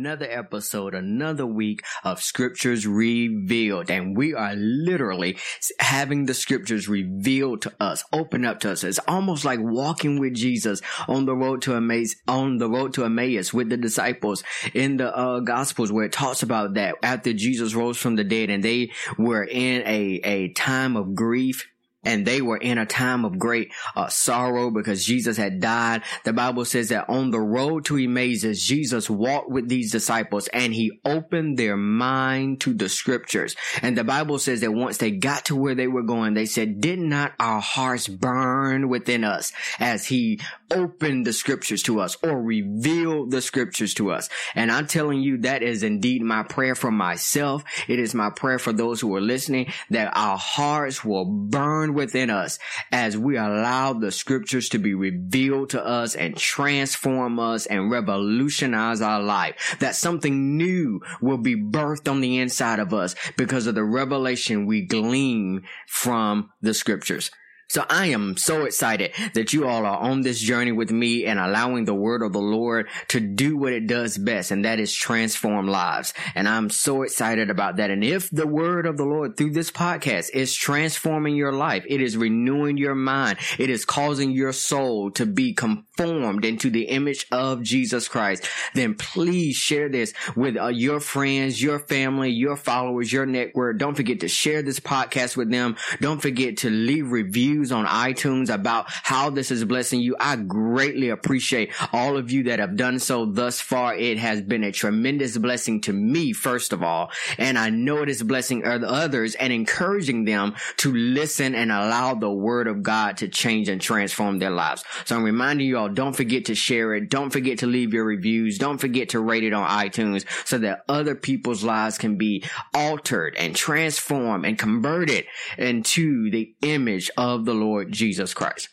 another episode, another week of scriptures revealed. And we are literally having the scriptures revealed to us, open up to us. It's almost like walking with Jesus on the road to Emmaus, on the road to Emmaus with the disciples in the uh, gospels where it talks about that after Jesus rose from the dead and they were in a, a time of grief and they were in a time of great uh, sorrow because Jesus had died. The Bible says that on the road to Emmaus, Jesus walked with these disciples and he opened their mind to the scriptures. And the Bible says that once they got to where they were going, they said, did not our hearts burn within us as he opened the scriptures to us or reveal the scriptures to us? And I'm telling you, that is indeed my prayer for myself. It is my prayer for those who are listening that our hearts will burn within us as we allow the scriptures to be revealed to us and transform us and revolutionize our life. That something new will be birthed on the inside of us because of the revelation we glean from the scriptures. So I am so excited that you all are on this journey with me and allowing the word of the Lord to do what it does best, and that is transform lives. And I'm so excited about that. And if the word of the Lord through this podcast is transforming your life, it is renewing your mind, it is causing your soul to be conformed into the image of Jesus Christ, then please share this with uh, your friends, your family, your followers, your network. Don't forget to share this podcast with them. Don't forget to leave reviews reviews on iTunes about how this is blessing you. I greatly appreciate all of you that have done so thus far. It has been a tremendous blessing to me, first of all, and I know it is blessing others and encouraging them to listen and allow the word of God to change and transform their lives. So I'm reminding you all, don't forget to share it. Don't forget to leave your reviews. Don't forget to rate it on iTunes so that other people's lives can be altered and transformed and converted into the image of the Lord Jesus Christ.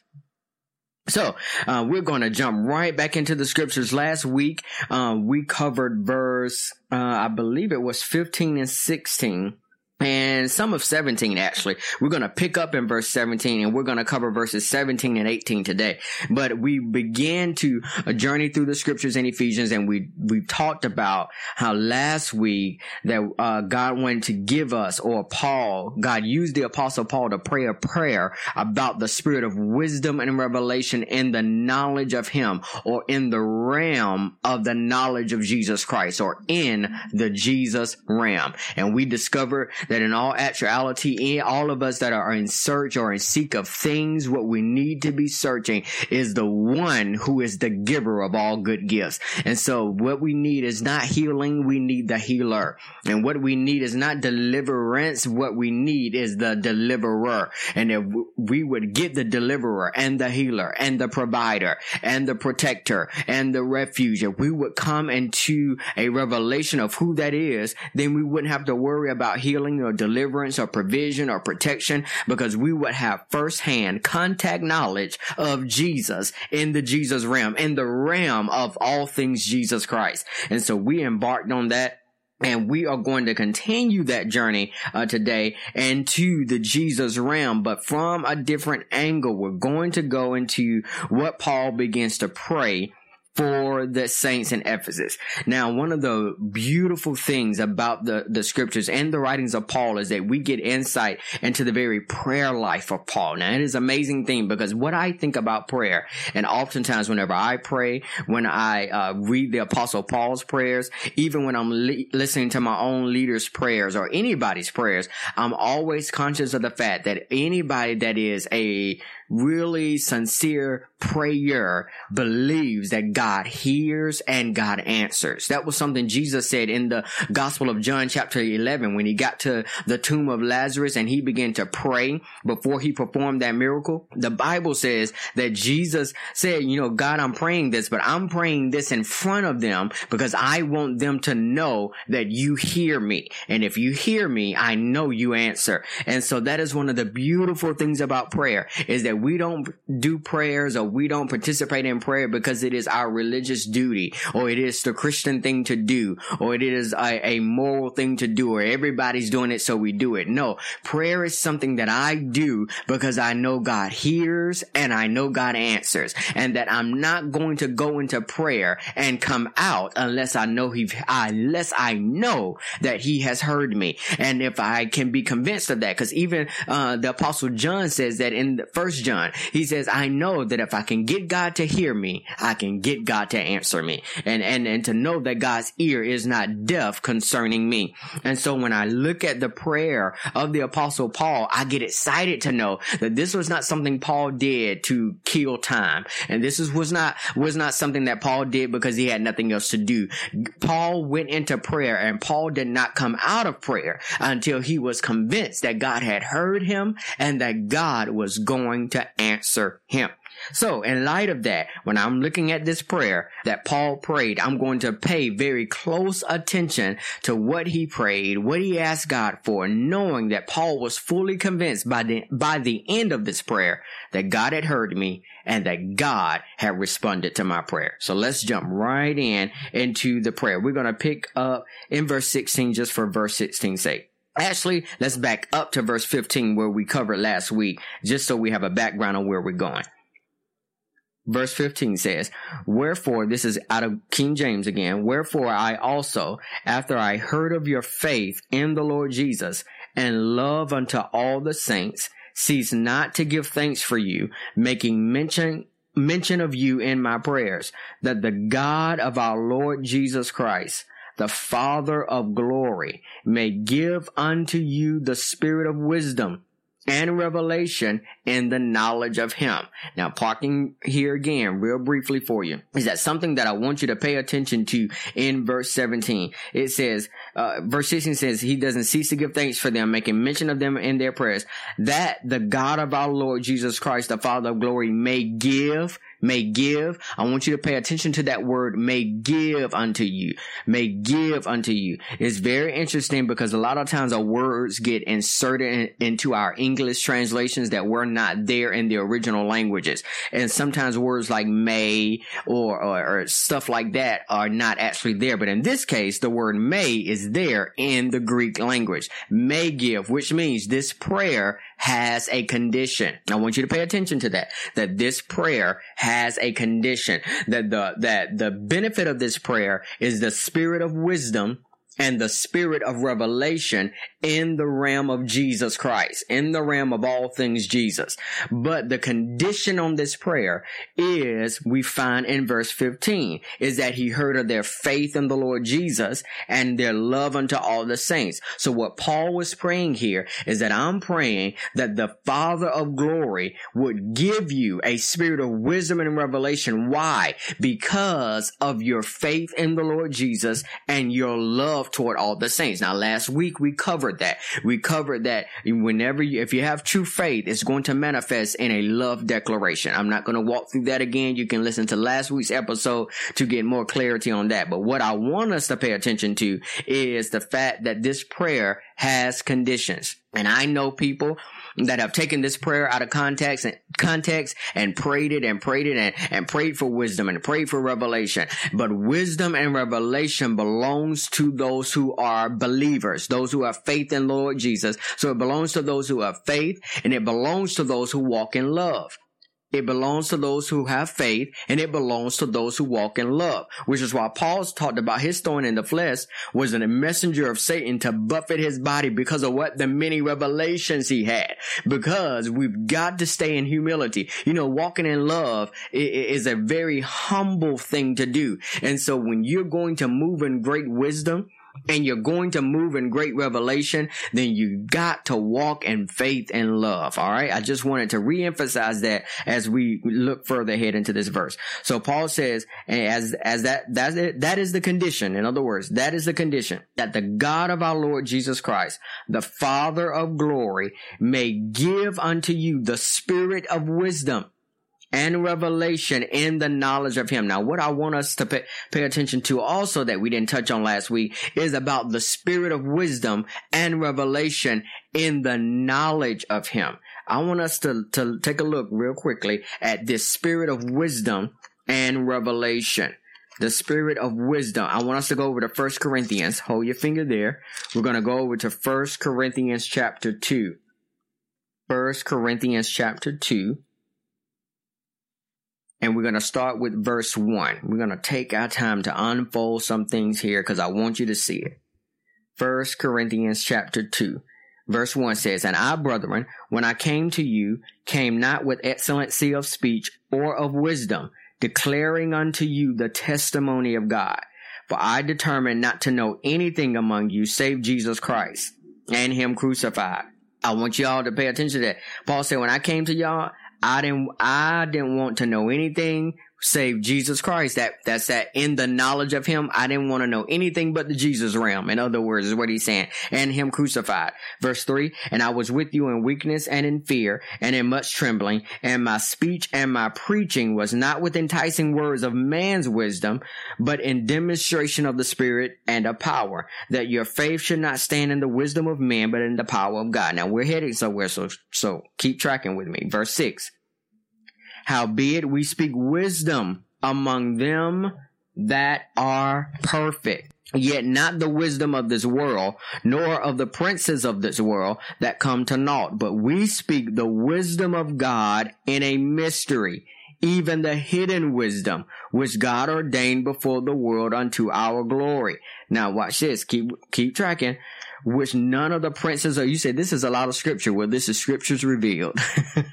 So, uh, we're going to jump right back into the scriptures. Last week, uh, we covered verse, uh, I believe it was 15 and 16 and some of 17 actually. We're going to pick up in verse 17 and we're going to cover verses 17 and 18 today. But we began to journey through the scriptures in Ephesians and we, we talked about how last week that uh, God wanted to give us or Paul, God used the apostle Paul to pray a prayer about the spirit of wisdom and revelation in the knowledge of him or in the realm of the knowledge of Jesus Christ or in the Jesus realm. And we discovered that in all actuality, all of us that are in search or in seek of things, what we need to be searching is the one who is the giver of all good gifts. And so what we need is not healing, we need the healer. And what we need is not deliverance, what we need is the deliverer. And if we would get the deliverer and the healer and the provider and the protector and the refuge, if we would come into a revelation of who that is, then we wouldn't have to worry about healing or deliverance or provision or protection because we would have firsthand contact knowledge of Jesus in the Jesus realm, in the realm of all things Jesus Christ. And so we embarked on that and we are going to continue that journey uh, today into the Jesus realm, but from a different angle. We're going to go into what Paul begins to pray for the saints in Ephesus. Now, one of the beautiful things about the, the scriptures and the writings of Paul is that we get insight into the very prayer life of Paul. Now, it is an amazing thing because what I think about prayer, and oftentimes whenever I pray, when I uh, read the apostle Paul's prayers, even when I'm li- listening to my own leader's prayers or anybody's prayers, I'm always conscious of the fact that anybody that is a really sincere prayer believes that God hears and God answers. That was something Jesus said in the Gospel of John chapter 11 when he got to the tomb of Lazarus and he began to pray before he performed that miracle. The Bible says that Jesus said, you know, God, I'm praying this, but I'm praying this in front of them because I want them to know that you hear me. And if you hear me, I know you answer. And so that is one of the beautiful things about prayer is that we don't do prayers or we don't participate in prayer because it is our religious duty or it is the Christian thing to do or it is a, a moral thing to do or everybody's doing it so we do it. No, prayer is something that I do because I know God hears and I know God answers and that I'm not going to go into prayer and come out unless I know he, unless I know that he has heard me. And if I can be convinced of that, because even, uh, the apostle John says that in the first John, he says, I know that if I can get God to hear me, I can get God to answer me and, and, and to know that God's ear is not deaf concerning me. And so when I look at the prayer of the apostle Paul, I get excited to know that this was not something Paul did to kill time. And this is, was not, was not something that Paul did because he had nothing else to do. Paul went into prayer and Paul did not come out of prayer until he was convinced that God had heard him and that God was going to answer him. So in light of that, when I'm looking at this prayer that Paul prayed, I'm going to pay very close attention to what he prayed, what he asked God for, knowing that Paul was fully convinced by the, by the end of this prayer that God had heard me and that God had responded to my prayer. So let's jump right in into the prayer. We're going to pick up in verse 16 just for verse 16's sake. Actually, let's back up to verse 15 where we covered last week, just so we have a background on where we're going. Verse 15 says, Wherefore, this is out of King James again, wherefore I also, after I heard of your faith in the Lord Jesus and love unto all the saints, cease not to give thanks for you, making mention mention of you in my prayers, that the God of our Lord Jesus Christ, the Father of glory, may give unto you the spirit of wisdom and revelation in the knowledge of him. Now, parking here again, real briefly for you, is that something that I want you to pay attention to in verse 17. It says, uh, verse 16 says, he doesn't cease to give thanks for them, making mention of them in their prayers, that the God of our Lord Jesus Christ, the Father of glory, may give may give. I want you to pay attention to that word, may give unto you, may give unto you. It's very interesting because a lot of times our words get inserted in, into our English translations that were not there in the original languages. And sometimes words like may or, or, or stuff like that are not actually there. But in this case, the word may is there in the Greek language. May give, which means this prayer has a condition. I want you to pay attention to that, that this prayer has a condition, that the, that the benefit of this prayer is the spirit of wisdom and the spirit of revelation in the realm of Jesus Christ, in the realm of all things Jesus. But the condition on this prayer is, we find in verse 15, is that he heard of their faith in the Lord Jesus and their love unto all the saints. So what Paul was praying here is that I'm praying that the Father of glory would give you a spirit of wisdom and revelation. Why? Because of your faith in the Lord Jesus and your love toward all the saints. Now last week we covered covered that. We covered that whenever you, if you have true faith, it's going to manifest in a love declaration. I'm not going to walk through that again. You can listen to last week's episode to get more clarity on that. But what I want us to pay attention to is the fact that this prayer has conditions. And I know people that have taken this prayer out of context and context and prayed it and prayed it and, and prayed for wisdom and prayed for revelation. But wisdom and revelation belongs to those who are believers, those who have faith in Lord Jesus. So it belongs to those who have faith and it belongs to those who walk in love. It belongs to those who have faith and it belongs to those who walk in love, which is why Paul's talked about his thorn in the flesh was a messenger of Satan to buffet his body because of what the many revelations he had. Because we've got to stay in humility. You know, walking in love is a very humble thing to do. And so when you're going to move in great wisdom, and you're going to move in great revelation, then you got to walk in faith and love. All right. I just wanted to reemphasize that as we look further ahead into this verse. So Paul says, as, as that, that's it, that is the condition. In other words, that is the condition that the God of our Lord Jesus Christ, the Father of glory, may give unto you the spirit of wisdom and revelation in the knowledge of him. Now, what I want us to pay, pay, attention to also that we didn't touch on last week is about the spirit of wisdom and revelation in the knowledge of him. I want us to, to take a look real quickly at this spirit of wisdom and revelation. The spirit of wisdom. I want us to go over to First Corinthians. Hold your finger there. We're going to go over to First Corinthians chapter 2. First Corinthians chapter 2. And we're going to start with verse 1. We're going to take our time to unfold some things here because I want you to see it. First Corinthians chapter 2. Verse 1 says, And I, brethren, when I came to you, came not with excellency of speech or of wisdom, declaring unto you the testimony of God. For I determined not to know anything among you save Jesus Christ and him crucified. I want y'all to pay attention to that. Paul said, when I came to y'all, I didn't, I didn't want to know anything save Jesus Christ. That, that's that in the knowledge of him. I didn't want to know anything but the Jesus realm. In other words, is what he's saying. And him crucified. Verse three, and I was with you in weakness and in fear and in much trembling. And my speech and my preaching was not with enticing words of man's wisdom, but in demonstration of the spirit and of power that your faith should not stand in the wisdom of men, but in the power of God. Now we're heading somewhere. So, so keep tracking with me. Verse six. Howbeit we speak wisdom among them that are perfect. Yet not the wisdom of this world, nor of the princes of this world that come to naught, but we speak the wisdom of God in a mystery, even the hidden wisdom, which God ordained before the world unto our glory. Now watch this, keep, keep tracking which none of the princes are. You say this is a lot of scripture. Well, this is scriptures revealed.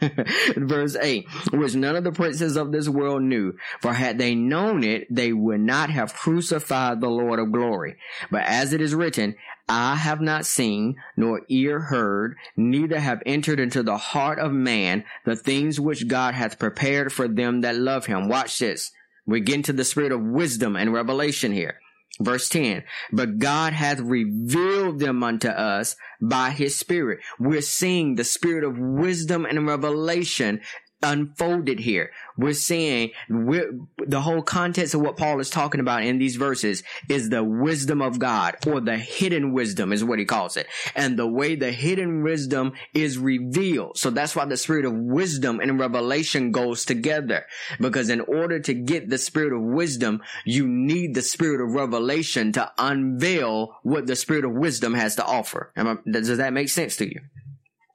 Verse 8, which none of the princes of this world knew. For had they known it, they would not have crucified the Lord of glory. But as it is written, I have not seen, nor ear heard, neither have entered into the heart of man the things which God hath prepared for them that love him. Watch this. We get into the spirit of wisdom and revelation here. Verse 10, but God hath revealed them unto us by his spirit. We're seeing the spirit of wisdom and revelation unfolded here. We're seeing we're, the whole context of what Paul is talking about in these verses is the wisdom of God or the hidden wisdom is what he calls it. And the way the hidden wisdom is revealed. So that's why the spirit of wisdom and revelation goes together. Because in order to get the spirit of wisdom, you need the spirit of revelation to unveil what the spirit of wisdom has to offer. Does that make sense to you?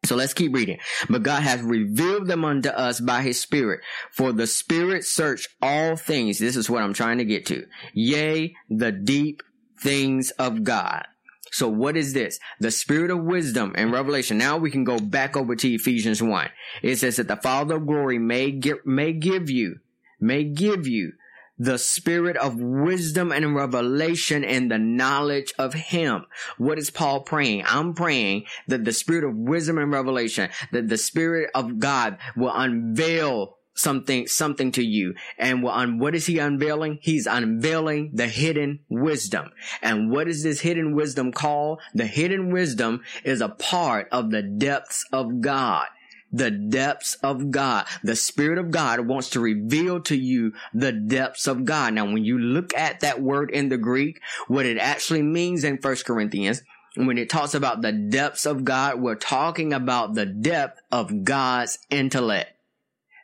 So let's keep reading. But God hath revealed them unto us by his spirit. For the spirit search all things. This is what I'm trying to get to. Yea, the deep things of God. So what is this? The spirit of wisdom and revelation. Now we can go back over to Ephesians 1. It says that the Father of glory may give, may give you, may give you the spirit of wisdom and revelation and the knowledge of him. What is Paul praying? I'm praying that the spirit of wisdom and revelation, that the spirit of God will unveil something something to you. And what is he unveiling? He's unveiling the hidden wisdom. And what is this hidden wisdom called? The hidden wisdom is a part of the depths of god the depths of God. The Spirit of God wants to reveal to you the depths of God. Now, when you look at that word in the Greek, what it actually means in First Corinthians, when it talks about the depths of God, we're talking about the depth of God's intellect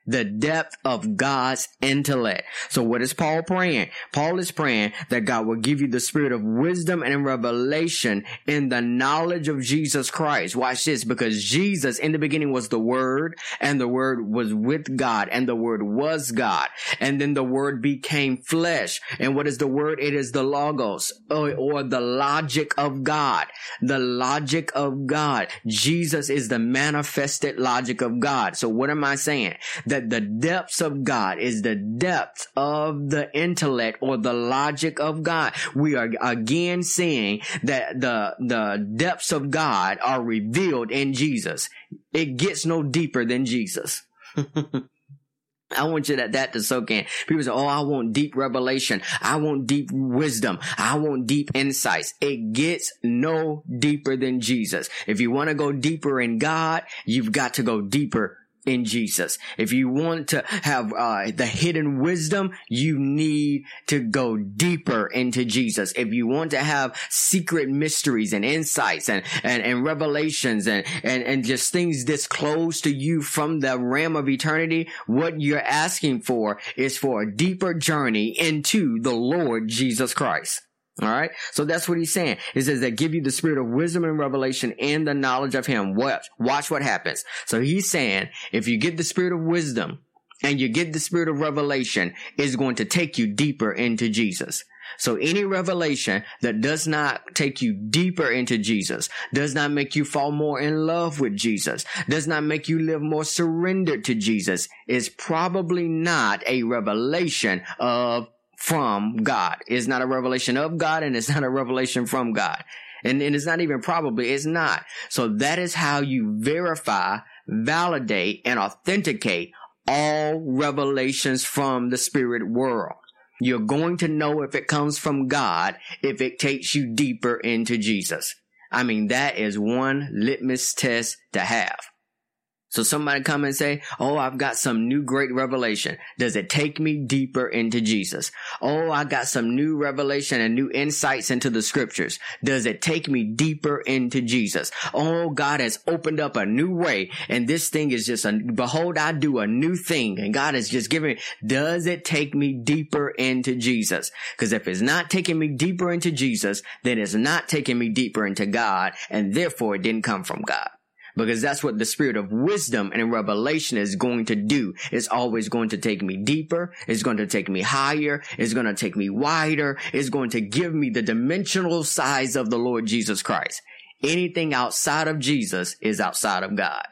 the depth of God's intellect. So what is Paul praying? Paul is praying that God will give you the spirit of wisdom and revelation in the knowledge of Jesus Christ. Watch this, because Jesus in the beginning was the word and the word was with God and the word was God. And then the word became flesh. And what is the word? It is the logos or, or the logic of God. The logic of God. Jesus is the manifested logic of God. So what am I saying? that the depths of God is the depths of the intellect or the logic of God. We are again seeing that the, the depths of God are revealed in Jesus. It gets no deeper than Jesus. I want you that, that to soak in. People say, Oh, I want deep revelation. I want deep wisdom. I want deep insights. It gets no deeper than Jesus. If you want to go deeper in God, you've got to go deeper in Jesus. If you want to have uh, the hidden wisdom, you need to go deeper into Jesus. If you want to have secret mysteries and insights and, and, and revelations and, and, and just things disclosed to you from the realm of eternity, what you're asking for is for a deeper journey into the Lord Jesus Christ. All right. So that's what he's saying. He says that give you the spirit of wisdom and revelation and the knowledge of him. Watch, watch what happens. So he's saying if you get the spirit of wisdom and you get the spirit of revelation, it's going to take you deeper into Jesus. So any revelation that does not take you deeper into Jesus, does not make you fall more in love with Jesus, does not make you live more surrendered to Jesus, is probably not a revelation of from God. It's not a revelation of God and it's not a revelation from God. And, and it's not even probably, it's not. So that is how you verify, validate, and authenticate all revelations from the spirit world. You're going to know if it comes from God if it takes you deeper into Jesus. I mean, that is one litmus test to have. So somebody come and say, Oh, I've got some new great revelation. Does it take me deeper into Jesus? Oh, I got some new revelation and new insights into the scriptures. Does it take me deeper into Jesus? Oh, God has opened up a new way and this thing is just a, behold, I do a new thing and God is just giving, me. does it take me deeper into Jesus? Cause if it's not taking me deeper into Jesus, then it's not taking me deeper into God and therefore it didn't come from God because that's what the spirit of wisdom and revelation is going to do. It's always going to take me deeper. It's going to take me higher. It's going to take me wider. It's going to give me the dimensional size of the Lord Jesus Christ. Anything outside of Jesus is outside of God.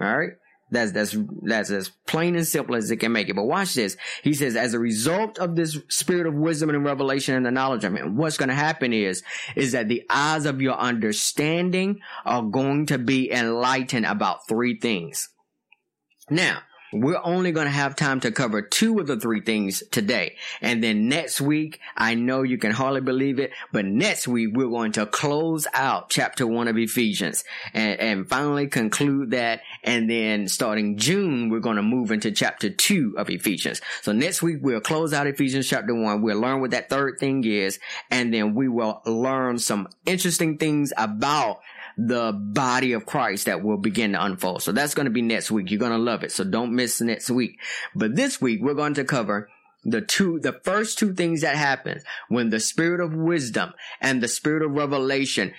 All right. That's, that's, that's as plain and simple as it can make it. But watch this. He says, as a result of this spirit of wisdom and revelation and the knowledge of him, what's going to happen is, is that the eyes of your understanding are going to be enlightened about three things. Now, we're only going to have time to cover two of the three things today. And then next week, I know you can hardly believe it, but next week we're going to close out chapter one of Ephesians and, and finally conclude that. And then starting June, we're going to move into chapter two of Ephesians. So next week we'll close out Ephesians chapter one. We'll learn what that third thing is. And then we will learn some interesting things about the body of Christ that will begin to unfold. So that's going to be next week. You're going to love it. So don't miss next week. But this week we're going to cover the two, the first two things that happen when the spirit of wisdom and the spirit of revelation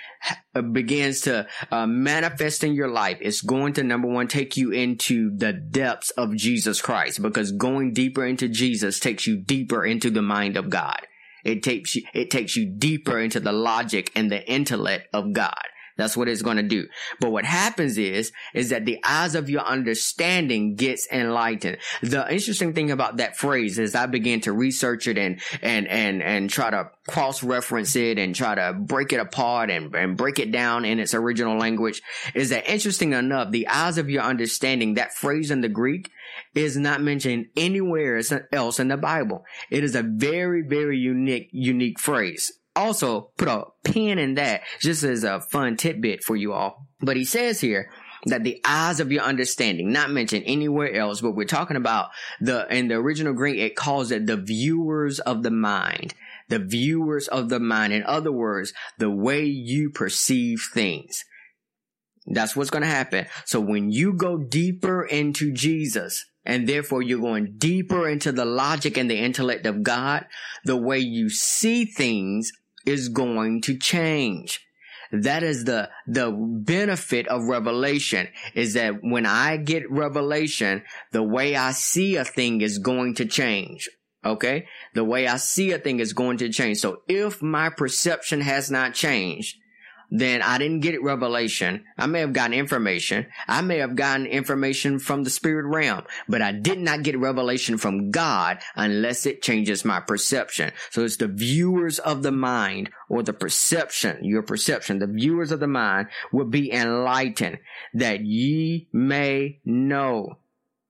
begins to uh, manifest in your life, it's going to number one, take you into the depths of Jesus Christ because going deeper into Jesus takes you deeper into the mind of God. It takes you, it takes you deeper into the logic and the intellect of God. That's what it's going to do. But what happens is, is that the eyes of your understanding gets enlightened. The interesting thing about that phrase is I began to research it and, and, and, and try to cross reference it and try to break it apart and, and break it down in its original language is that interesting enough, the eyes of your understanding, that phrase in the Greek is not mentioned anywhere else in the Bible. It is a very, very unique, unique phrase also put a pin in that just as a fun tidbit for you all. But he says here, that the eyes of your understanding, not mentioned anywhere else, but we're talking about the, in the original Greek, it calls it the viewers of the mind. The viewers of the mind. In other words, the way you perceive things. That's what's going to happen. So when you go deeper into Jesus, and therefore you're going deeper into the logic and the intellect of God, the way you see things is going to change. That is the, the benefit of revelation is that when I get revelation, the way I see a thing is going to change. Okay. The way I see a thing is going to change. So if my perception has not changed, then I didn't get revelation. I may have gotten information. I may have gotten information from the spirit realm, but I did not get revelation from God unless it changes my perception. So it's the viewers of the mind or the perception, your perception, the viewers of the mind will be enlightened that ye may know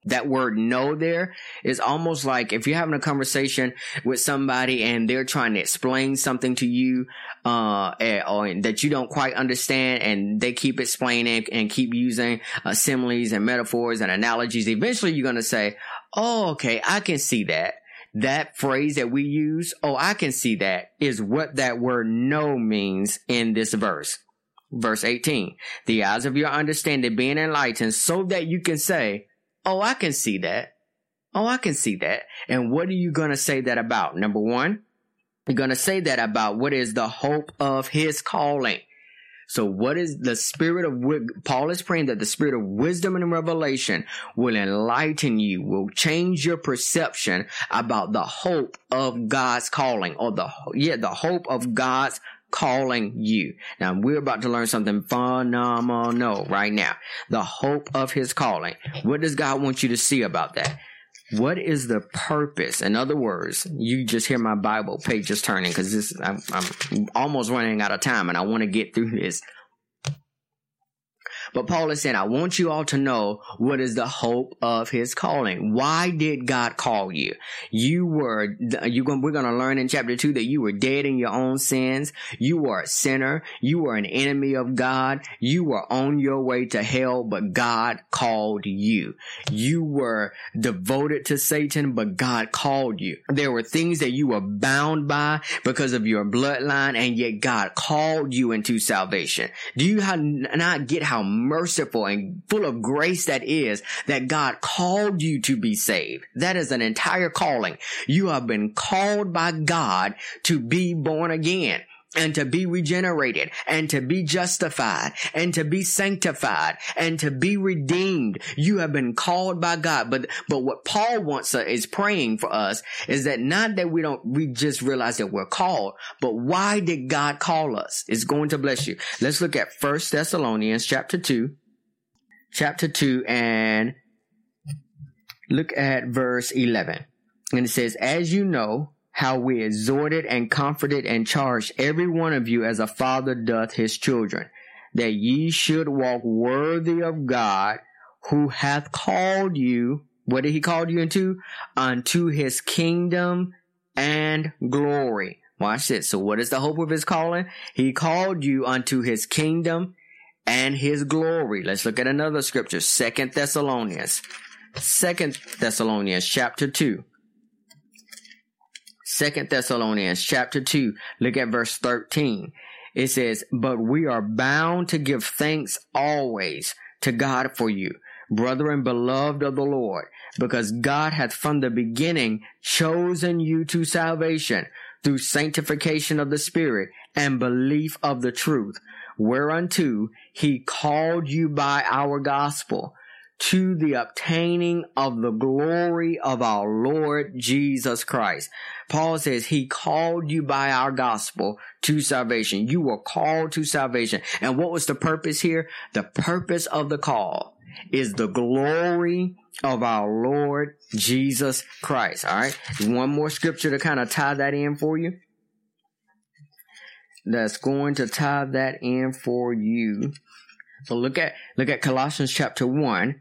that word know there is almost like if you're having a conversation with somebody and they're trying to explain something to you uh or that you don't quite understand and they keep explaining and keep using uh, similes and metaphors and analogies eventually you're going to say oh okay i can see that. That phrase that we use oh i can see that is what that word know means in this verse. Verse 18 the eyes of your understanding being enlightened so that you can say Oh, I can see that. Oh, I can see that. And what are you going to say that about? Number one, you're going to say that about what is the hope of his calling. So what is the spirit of, Paul is praying that the spirit of wisdom and revelation will enlighten you, will change your perception about the hope of God's calling or the, yeah, the hope of God's calling you. Now we're about to learn something phenomenal right now. The hope of his calling. What does God want you to see about that? What is the purpose? In other words, you just hear my Bible pages turning because this I'm, I'm almost running out of time and I want to get through this. But Paul is saying, I want you all to know what is the hope of his calling. Why did God call you? You were, you we're going to learn in chapter two that you were dead in your own sins. You were a sinner. You were an enemy of God. You were on your way to hell, but God called you. You were devoted to Satan, but God called you. There were things that you were bound by because of your bloodline, and yet God called you into salvation. Do you not get how merciful and full of grace that is that God called you to be saved. That is an entire calling. You have been called by God to be born again and to be regenerated and to be justified and to be sanctified and to be redeemed. You have been called by God. But, but what Paul wants uh, is praying for us is that not that we don't, we just realize that we're called, but why did God call us? It's going to bless you. Let's look at First Thessalonians chapter two, chapter two and look at verse 11. And it says, as you know, how we exhorted and comforted and charged every one of you as a father doth his children, that ye should walk worthy of God, who hath called you, what did he call you into? Unto his kingdom and glory. Watch this. So what is the hope of his calling? He called you unto his kingdom and his glory. Let's look at another scripture. Second Thessalonians. Second Thessalonians chapter two. Second Thessalonians chapter 2, look at verse 13. It says, But we are bound to give thanks always to God for you, brethren beloved of the Lord, because God hath from the beginning chosen you to salvation through sanctification of the Spirit and belief of the truth, whereunto he called you by our gospel to the obtaining of the glory of our Lord Jesus Christ. Paul says he called you by our gospel to salvation. You were called to salvation. And what was the purpose here? The purpose of the call is the glory of our Lord Jesus Christ. All right. One more scripture to kind of tie that in for you. That's going to tie that in for you. So look at, look at Colossians chapter 1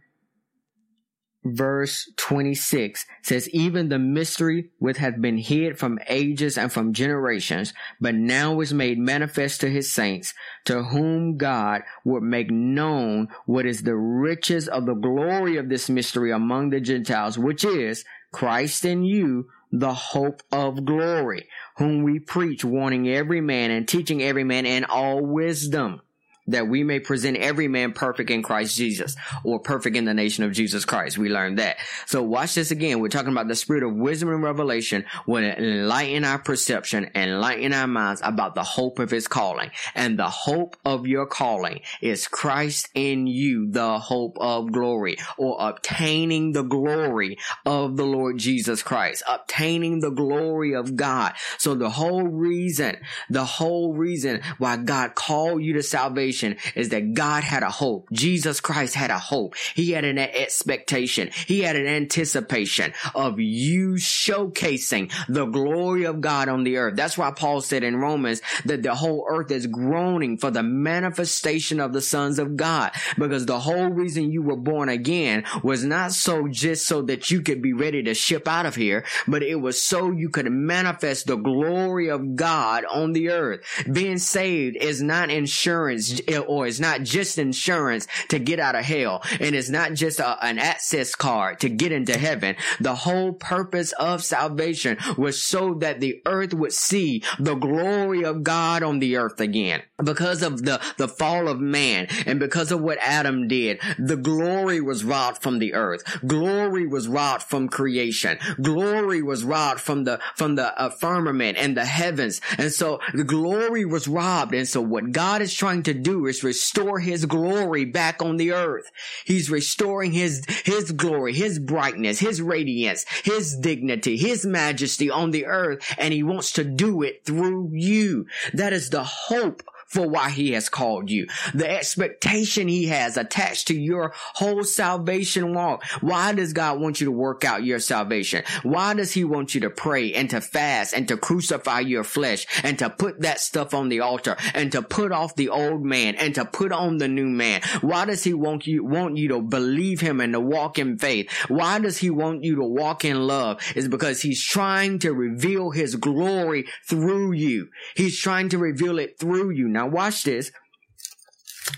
verse 26 says, even the mystery which had been hid from ages and from generations, but now is made manifest to his saints, to whom God would make known what is the riches of the glory of this mystery among the Gentiles, which is Christ in you, the hope of glory, whom we preach, warning every man and teaching every man in all wisdom that we may present every man perfect in Christ Jesus or perfect in the nation of Jesus Christ. We learned that. So watch this again. We're talking about the spirit of wisdom and revelation will enlighten our perception, enlighten our minds about the hope of his calling. And the hope of your calling is Christ in you, the hope of glory or obtaining the glory of the Lord Jesus Christ, obtaining the glory of God. So the whole reason, the whole reason why God called you to salvation is that God had a hope. Jesus Christ had a hope. He had an expectation. He had an anticipation of you showcasing the glory of God on the earth. That's why Paul said in Romans that the whole earth is groaning for the manifestation of the sons of God. Because the whole reason you were born again was not so just so that you could be ready to ship out of here, but it was so you could manifest the glory of God on the earth. Being saved is not insurance or it's not just insurance to get out of hell. And it's not just a, an access card to get into heaven. The whole purpose of salvation was so that the earth would see the glory of God on the earth again. Because of the, the fall of man and because of what Adam did, the glory was robbed from the earth. Glory was robbed from creation. Glory was robbed from the, from the uh, firmament and the heavens. And so the glory was robbed. And so what God is trying to do is restore his glory back on the earth. He's restoring his, his glory, his brightness, his radiance, his dignity, his majesty on the earth. And he wants to do it through you. That is the hope for why he has called you. The expectation he has attached to your whole salvation walk. Why does God want you to work out your salvation? Why does he want you to pray and to fast and to crucify your flesh and to put that stuff on the altar and to put off the old man and to put on the new man? Why does he want you, want you to believe him and to walk in faith? Why does he want you to walk in love? Is because he's trying to reveal his glory through you. He's trying to reveal it through you. Now now watch this.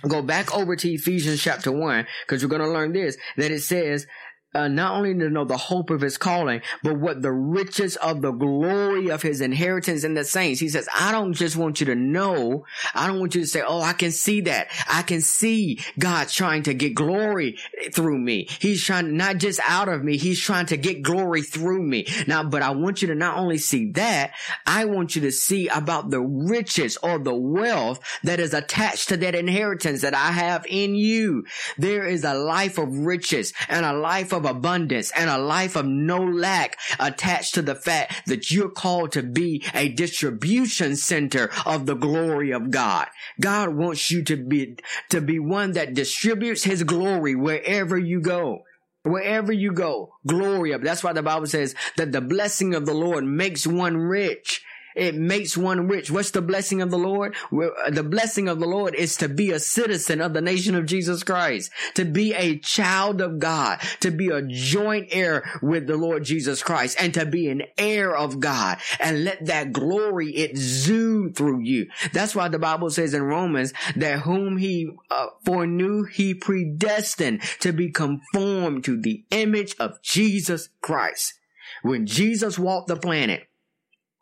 Go back over to Ephesians chapter 1 because you're going to learn this that it says uh, not only to know the hope of his calling, but what the riches of the glory of his inheritance in the saints. He says, I don't just want you to know. I don't want you to say, Oh, I can see that. I can see God trying to get glory through me. He's trying not just out of me. He's trying to get glory through me. Now, but I want you to not only see that, I want you to see about the riches or the wealth that is attached to that inheritance that I have in you. There is a life of riches and a life of of abundance and a life of no lack attached to the fact that you're called to be a distribution center of the glory of God. God wants you to be, to be one that distributes his glory wherever you go. Wherever you go, glory up. That's why the Bible says that the blessing of the Lord makes one rich it makes one rich. What's the blessing of the Lord? Uh, the blessing of the Lord is to be a citizen of the nation of Jesus Christ, to be a child of God, to be a joint heir with the Lord Jesus Christ, and to be an heir of God, and let that glory exude through you. That's why the Bible says in Romans that whom he uh, foreknew, he predestined to be conformed to the image of Jesus Christ. When Jesus walked the planet,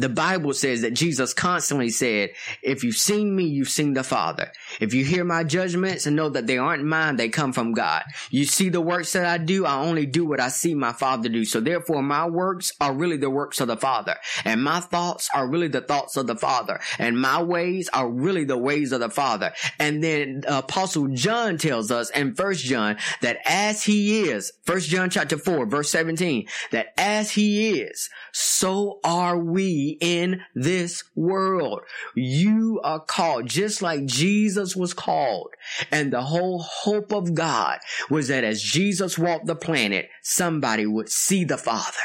the Bible says that Jesus constantly said, if you've seen me, you've seen the Father. If you hear my judgments and know that they aren't mine, they come from God. You see the works that I do, I only do what I see my Father do. So therefore my works are really the works of the Father. And my thoughts are really the thoughts of the Father. And my ways are really the ways of the Father. And then Apostle John tells us in First John that as he is, First John chapter 4, verse 17, that as he is, so are we in this world. You are called just like Jesus was called. And the whole hope of God was that as Jesus walked the planet, somebody would see the Father.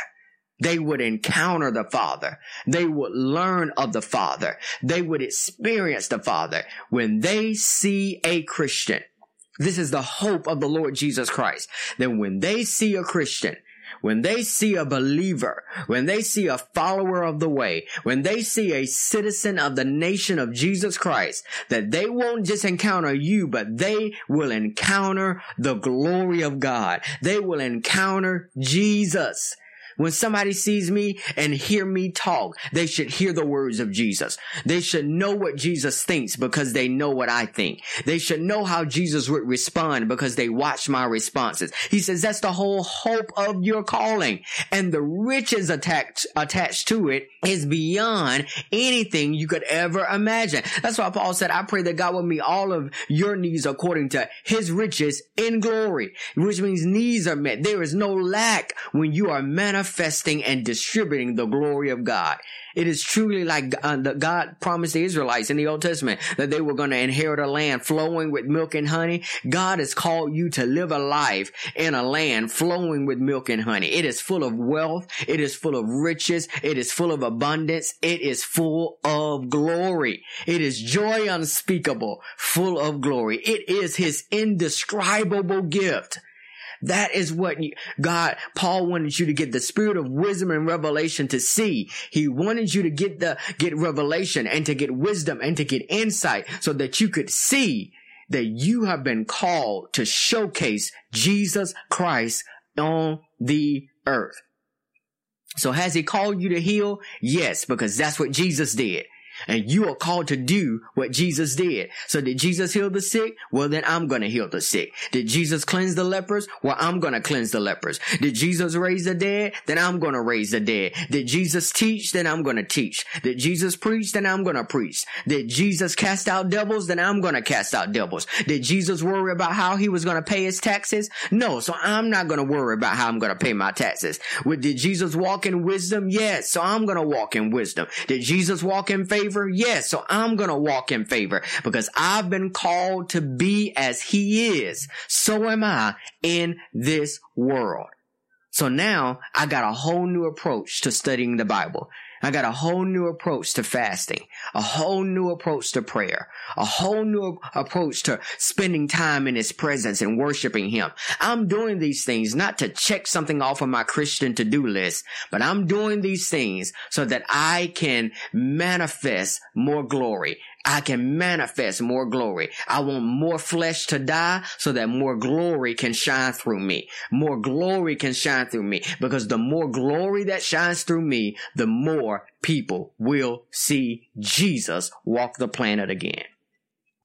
They would encounter the Father. They would learn of the Father. They would experience the Father. When they see a Christian, this is the hope of the Lord Jesus Christ. Then when they see a Christian, when they see a believer, when they see a follower of the way, when they see a citizen of the nation of Jesus Christ, that they won't just encounter you, but they will encounter the glory of God. They will encounter Jesus. When somebody sees me and hear me talk, they should hear the words of Jesus. They should know what Jesus thinks because they know what I think. They should know how Jesus would respond because they watch my responses. He says that's the whole hope of your calling and the riches attached, attached to it is beyond anything you could ever imagine. That's why Paul said, I pray that God will meet all of your needs according to his riches in glory, which means needs are met. There is no lack when you are manifest manifesting and distributing the glory of God. It is truly like uh, God promised the Israelites in the Old Testament that they were going to inherit a land flowing with milk and honey. God has called you to live a life in a land flowing with milk and honey. It is full of wealth. It is full of riches. It is full of abundance. It is full of glory. It is joy unspeakable, full of glory. It is his indescribable gift. That is what God, Paul wanted you to get the spirit of wisdom and revelation to see. He wanted you to get the, get revelation and to get wisdom and to get insight so that you could see that you have been called to showcase Jesus Christ on the earth. So has he called you to heal? Yes, because that's what Jesus did. And you are called to do what Jesus did. So did Jesus heal the sick? Well, then I'm going to heal the sick. Did Jesus cleanse the lepers? Well, I'm going to cleanse the lepers. Did Jesus raise the dead? Then I'm going to raise the dead. Did Jesus teach? Then I'm going to teach. Did Jesus preach? Then I'm going to preach. Did Jesus cast out devils? Then I'm going to cast out devils. Did Jesus worry about how he was going to pay his taxes? No. So I'm not going to worry about how I'm going to pay my taxes. Did Jesus walk in wisdom? Yes. So I'm going to walk in wisdom. Did Jesus walk in faith? Favor? Yes. So I'm going to walk in favor because I've been called to be as he is. So am I in this world. So now I got a whole new approach to studying the Bible. I got a whole new approach to fasting, a whole new approach to prayer, a whole new approach to spending time in his presence and worshiping him. I'm doing these things not to check something off of my Christian to-do list, but I'm doing these things so that I can manifest more glory. I can manifest more glory. I want more flesh to die so that more glory can shine through me. More glory can shine through me because the more glory that shines through me, the more people will see Jesus walk the planet again.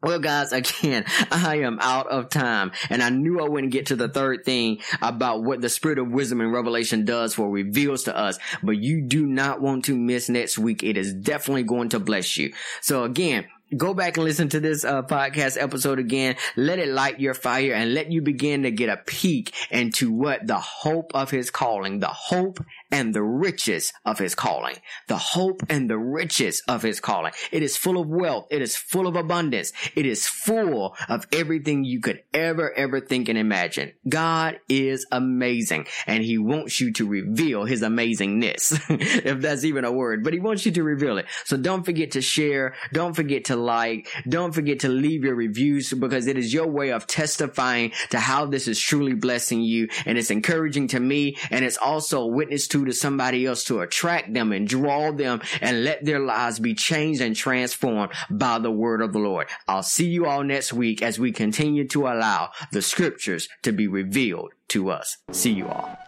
Well, guys, again, I am out of time and I knew I wouldn't get to the third thing about what the spirit of wisdom and revelation does for reveals to us, but you do not want to miss next week. It is definitely going to bless you. So again, go back and listen to this uh, podcast episode again. Let it light your fire and let you begin to get a peek into what the hope of his calling, the hope and the riches of his calling, the hope and the riches of his calling. It is full of wealth. It is full of abundance. It is full of everything you could ever, ever think and imagine. God is amazing and he wants you to reveal his amazingness, if that's even a word, but he wants you to reveal it. So don't forget to share. Don't forget to like. Don't forget to leave your reviews because it is your way of testifying to how this is truly blessing you and it's encouraging to me and it's also a witness to to somebody else to attract them and draw them and let their lives be changed and transformed by the word of the Lord. I'll see you all next week as we continue to allow the scriptures to be revealed to us. See you all.